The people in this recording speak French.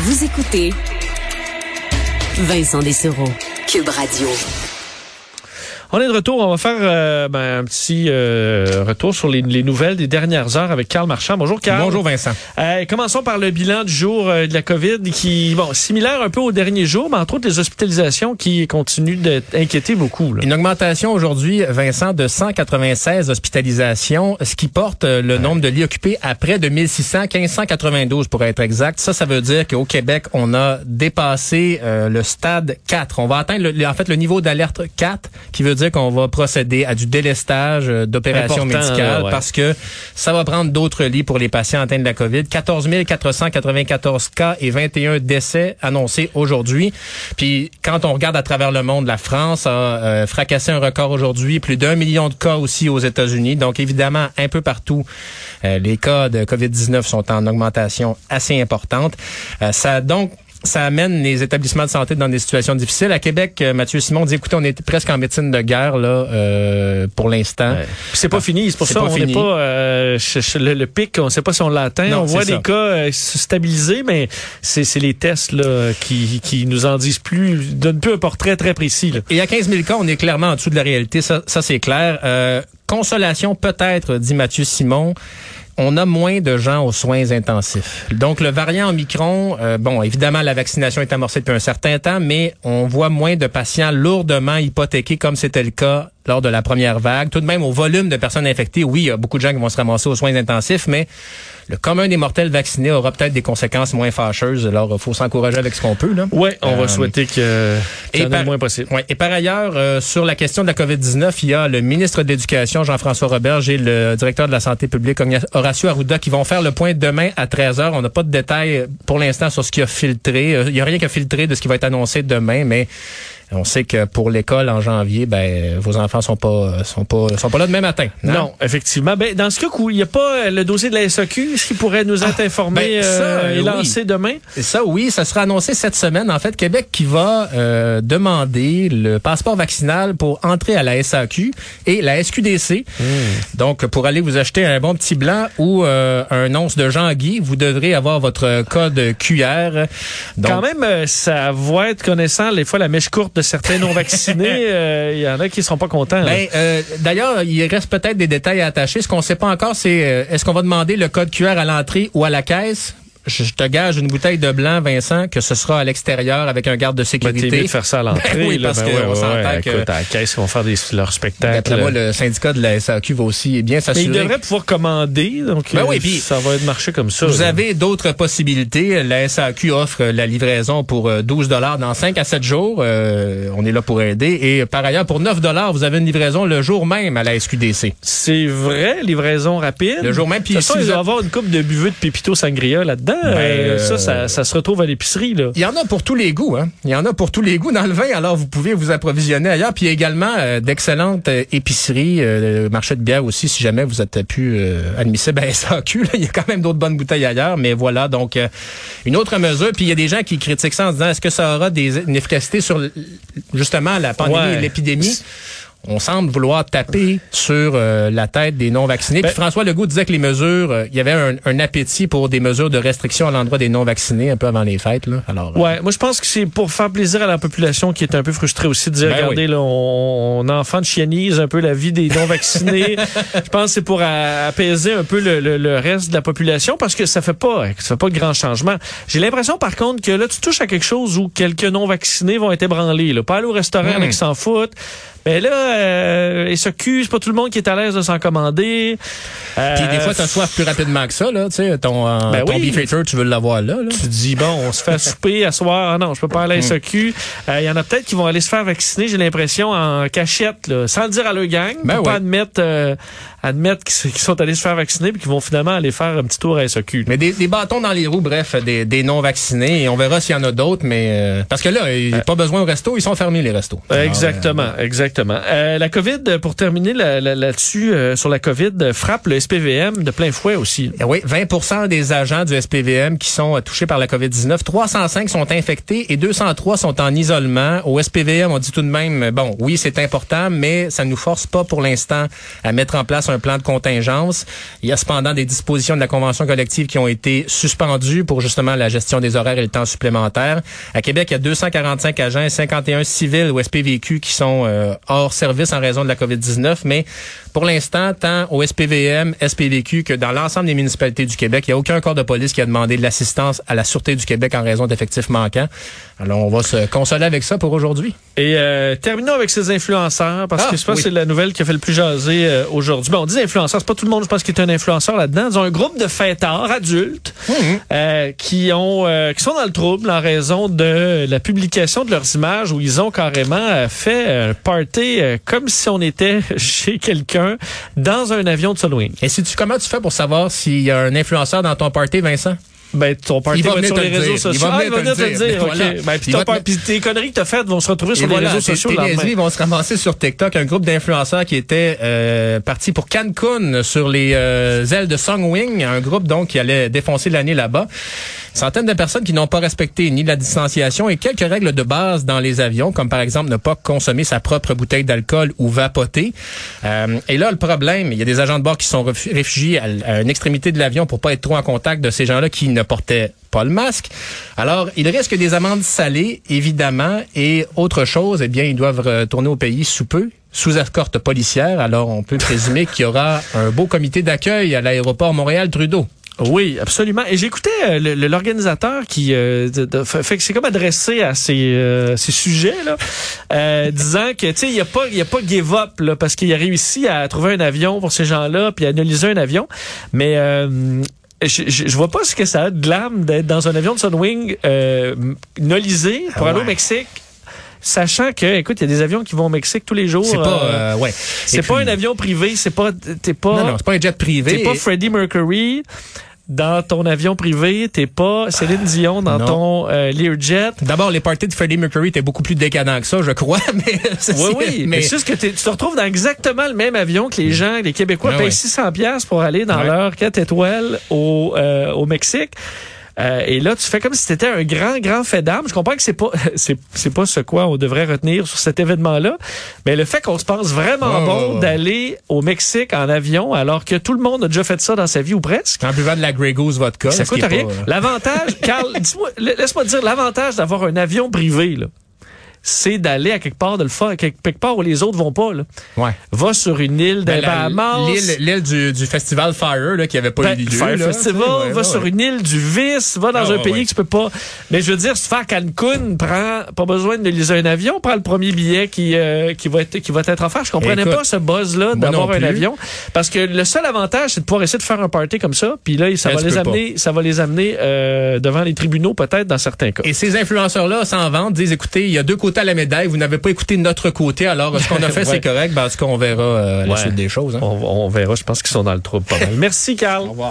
Vous écoutez Vincent Dessereau, Cube Radio. On est de retour. On va faire euh, ben, un petit euh, retour sur les, les, nouvelles des dernières heures avec Carl Marchand. Bonjour, Carl. Bonjour, Vincent. Euh, commençons par le bilan du jour euh, de la COVID qui, bon, similaire un peu au dernier jour, mais entre autres les hospitalisations qui continuent d'inquiéter beaucoup. Là. Une augmentation aujourd'hui, Vincent, de 196 hospitalisations, ce qui porte euh, le ouais. nombre de lits occupés à près de 1600, 1592 pour être exact. Ça, ça veut dire qu'au Québec, on a dépassé le stade 4. On va atteindre, le, en fait, le niveau d'alerte 4, qui veut dire qu'on va procéder à du délestage euh, d'opérations médicales ouais. parce que ça va prendre d'autres lits pour les patients atteints de la COVID. 14 494 cas et 21 décès annoncés aujourd'hui. Puis quand on regarde à travers le monde, la France a euh, fracassé un record aujourd'hui, plus d'un million de cas aussi aux États-Unis. Donc évidemment, un peu partout, euh, les cas de COVID-19 sont en augmentation assez importante. Euh, ça a donc ça amène les établissements de santé dans des situations difficiles. À Québec, euh, Mathieu Simon dit, écoutez, on est presque en médecine de guerre là euh, pour l'instant. Ouais. C'est pas ah, fini, c'est pour ça qu'on n'est pas euh, le, le, pic, on ne sait pas si on l'atteint. On voit des cas euh, se stabiliser, mais c'est les tests là, qui, qui nous en disent plus, donnent plus un portrait très précis. Là. Et à 15 000 cas, on est clairement en dessous de la réalité, ça, ça c'est clair. Euh, consolation peut-être, dit Mathieu Simon on a moins de gens aux soins intensifs. Donc, le variant Omicron, euh, bon, évidemment, la vaccination est amorcée depuis un certain temps, mais on voit moins de patients lourdement hypothéqués comme c'était le cas lors de la première vague. Tout de même, au volume de personnes infectées, oui, il y a beaucoup de gens qui vont se ramasser aux soins intensifs, mais le commun des mortels vaccinés aura peut-être des conséquences moins fâcheuses. Alors, il faut s'encourager avec ce qu'on peut. Oui, on euh, va souhaiter que le moins possible. Ouais, et par ailleurs, euh, sur la question de la COVID-19, il y a le ministre de l'Éducation, Jean-François Roberge, et le directeur de la Santé publique, Horacio Arruda, qui vont faire le point demain à 13h. On n'a pas de détails pour l'instant sur ce qui a filtré. Il n'y a rien qui a filtré de ce qui va être annoncé demain, mais on sait que pour l'école en janvier, ben vos enfants sont pas sont pas sont pas là demain matin. Non, non effectivement. Ben dans ce cas où il n'y a pas le dossier de la SAQ, ce qui pourrait nous être ah, informé ben, ça, euh, et lancé oui. demain? Et ça oui, ça sera annoncé cette semaine. En fait, Québec qui va euh, demander le passeport vaccinal pour entrer à la SAQ et la SQDC. Hmm. Donc pour aller vous acheter un bon petit blanc ou euh, un once de Jean-Guy, vous devrez avoir votre code QR. Donc, Quand même, euh, ça va être connaissant les fois la mèche courte de certains non vaccinés, il euh, y en a qui seront pas contents. Ben, euh, D'ailleurs, il reste peut-être des détails à attacher. Ce qu'on ne sait pas encore, c'est est-ce qu'on va demander le code QR à l'entrée ou à la caisse? Je te gage une bouteille de blanc, Vincent, que ce sera à l'extérieur avec un garde de sécurité. Ben, de faire ça à l'entrée. Ben oui, parce ben qu'on ouais, ouais, que... Écoute, à la caisse, ils vont faire des, leur spectacle. D'après moi, le syndicat de la SAQ va aussi bien s'assurer. Mais ils devraient pouvoir commander, donc ben euh, oui, puis ça va être marché comme ça. Vous là. avez d'autres possibilités. La SAQ offre la livraison pour 12 dollars dans 5 à 7 jours. Euh, on est là pour aider. Et par ailleurs, pour 9 dollars, vous avez une livraison le jour même à la SQDC. C'est vrai, livraison rapide. Le jour même. Puis si ils vont avoir une coupe de buveux de Pépito Sangria là-dedans. Euh, ça, ça, ça, se retrouve à l'épicerie. là. Il y en a pour tous les goûts. Hein? Il y en a pour tous les goûts dans le vin. Alors, vous pouvez vous approvisionner ailleurs. Puis il y a également euh, d'excellentes euh, épiceries, euh, marché de bière aussi, si jamais vous êtes plus euh, admissible à SAQ. Là. Il y a quand même d'autres bonnes bouteilles ailleurs. Mais voilà, donc, euh, une autre mesure. Puis il y a des gens qui critiquent ça en disant, est-ce que ça aura des, une efficacité sur, justement, la pandémie Ouais. et l'épidémie? On semble vouloir taper sur euh, la tête des non-vaccinés. Ben, Puis François Legault disait que les mesures, euh, il y avait un, un, appétit pour des mesures de restriction à l'endroit des non-vaccinés un peu avant les fêtes. Là. Alors, euh, Ouais, moi je pense que c'est pour faire plaisir à la population qui est un peu frustrée aussi de dire, Ben regardez, oui. là, on, on enfant de chienise un peu la vie des non-vaccinés. je pense que c'est pour apaiser un peu le, le- le reste de la population parce que ça fait pas, ça fait pas de grands changements. J'ai l'impression par contre que là, tu touches à quelque chose où quelques non-vaccinés vont être ébranlés. Là. Pas aller au restaurant, Mm. avec s'en foutent. Mais là, euh, c'est pas tout le monde qui est à l'aise de s'en commander. Euh, Puis des fois, tu as soif plus rapidement que ça. Là, tu sais, ton euh, Ben ton oui. beef tu veux l'avoir là. là. tu te dis, bon, on se fait souper à soir. Ah non, je peux pas aller à SQ. Euh, Il y en a peut-être qui vont aller se faire vacciner, j'ai l'impression, en cachette, là, sans le dire à leur gang. Ben pour pas oui. admettre, euh, admettre qu'ils sont allés se faire vacciner puis qu'ils vont finalement aller faire un petit tour à SQ. Mais des, des bâtons dans les roues, bref, des, des non-vaccinés. Et on verra s'il y en a d'autres. Mais euh, parce que là, il n'y a pas besoin au resto. Ils sont fermés, les restos. Alors, Exactement, Euh, la COVID, pour terminer là- là- là-dessus, euh, sur la COVID, frappe le SPVM de plein fouet aussi. Eh Oui, 20% des agents du SPVM qui sont euh, touchés par la COVID-19, 305 sont infectés et 203 sont en isolement. Au SPVM, on dit tout de même, bon, oui, c'est important, mais ça nous force pas pour l'instant à mettre en place un plan de contingence. Il y a cependant des dispositions de la convention collective qui ont été suspendues pour justement la gestion des horaires et le temps supplémentaire. À Québec, il y a 245 agents et 51 civils ou SPVQ qui sont hors service en raison de la COVID-19, mais pour l'instant, tant au SPVM, SPVQ que dans l'ensemble des municipalités du Québec, il n'y a aucun corps de police qui a demandé de l'assistance à la Sûreté du Québec en raison d'effectifs manquants. Alors, on va se consoler avec ça pour aujourd'hui. Et euh, terminons avec ces influenceurs, parce Ah, que je pense oui. que c'est la nouvelle qui a fait le plus jaser euh, aujourd'hui. Bon, on dit influenceurs, c'est pas tout le monde, je pense, qui est un influenceur là-dedans. Ils ont un groupe de fêtards adultes euh, qui ont qui sont dans le trouble en raison de la publication de leurs images où ils ont carrément fait un party euh, comme si on était chez quelqu'un dans un avion de Sunwing. Et si tu, comment tu fais pour savoir s'il y a un influenceur dans ton party, Vincent? Ben, ton party Il va va être sur les le réseaux dire. sociaux? Il va Ah, venir te le dire. OK. Ben, puis Il te tes conneries que t'as faites vont se retrouver sur les réseaux sociaux. niaiseries vont se ramasser sur TikTok. Un groupe d'influenceurs qui était euh, parti pour Cancun sur les euh, ailes de Songwing, un groupe donc qui allait défoncer l'année là-bas. Centaines de personnes qui n'ont pas respecté ni la distanciation et quelques règles de base dans les avions, comme par exemple ne pas consommer sa propre bouteille d'alcool ou vapoter. Euh, et là, le problème, il y a des agents de bord qui sont réfugiés à une extrémité de l'avion pour pas être trop en contact de ces gens-là qui ne portaient pas le masque. Alors, ils risquent des amendes salées, évidemment, et autre chose, eh bien, ils doivent retourner au pays sous peu sous escorte policière. Alors, on peut présumer qu'il y aura un beau comité d'accueil à l'aéroport Montréal-Trudeau. Oui, absolument. Et j'écoutais euh, l'organisateur qui euh, de- de- fait que c'est comme adressé à ces, euh, ces sujets là, euh, disant que tu sais il y a pas il y a pas give up là parce qu'il a réussi à trouver un avion pour ces gens-là puis à analyser un avion, mais euh, je, je, je vois pas ce que ça a de l'âme d'être dans un avion de Sunwing euh, nolisé pour Ah aller au. Mexique. Sachant que, écoute, il y a des avions qui vont au Mexique tous les jours. C'est pas, euh, euh, ouais. c'est pas puis- un avion privé, c'est pas, t'es pas. Non, non, c'est pas un jet privé. T'es pas Freddie Mercury dans ton avion privé, t'es pas Céline Dion dans non. ton euh, Learjet. D'abord, les parties de Freddie Mercury étaient beaucoup plus décadents que ça, je crois, mais... Oui, oui, mais, c'est juste que tu te retrouves dans exactement le même avion que les gens, les Québécois Ah payent ouais. 600 pièces pour aller dans Ouais. leur 4 étoiles au, euh, au Mexique. Euh, et là, tu fais comme si c'était un grand, grand fait d'armes. Je comprends que c'est pas, c'est, c'est pas ce quoi on devrait retenir sur cet événement-là, mais le fait qu'on se pense vraiment Ouais, bon d'aller au Mexique en avion, alors que tout le monde a déjà fait ça dans sa vie ou presque. En buvant de la Grey Goose vodka. Ça coûte rien. euh, L'avantage, Carl, laisse-moi te dire, l'avantage d'avoir un avion privé, là, c'est d'aller à quelque part, de le faire, quelque part où les autres vont pas, là. Ouais. Va sur une île des Ben, Bahamas. L'île, l'île du, du festival Fire, là, qui avait pas Ben, eu lieu. Fire là, Festival, tu sais, ouais, va ouais, sur ouais. une île du vice, va dans Ah, un ouais, pays ouais. que tu peux pas. Mais je veux dire, fais à Cancun, prends pas besoin de liser un avion, prends le premier billet qui euh, qui va être qui va être offert. Je comprenais Écoute, pas ce buzz là d'avoir un avion parce que le seul avantage c'est de pouvoir essayer de faire un party comme ça, puis là ça Ben, va les amener ça va les amener euh, devant les tribunaux peut-être dans certains cas. Et ces influenceurs-là s'en vantent, disent, écoutez, il y a deux côtés à la médaille, vous n'avez pas écouté notre côté, alors ce qu'on a fait, Ouais. c'est correct, parce qu'on verra euh, la Ouais. suite des choses. hein. On, on verra, je pense qu'ils sont dans le trouble pas mal. Merci Carl. Au revoir.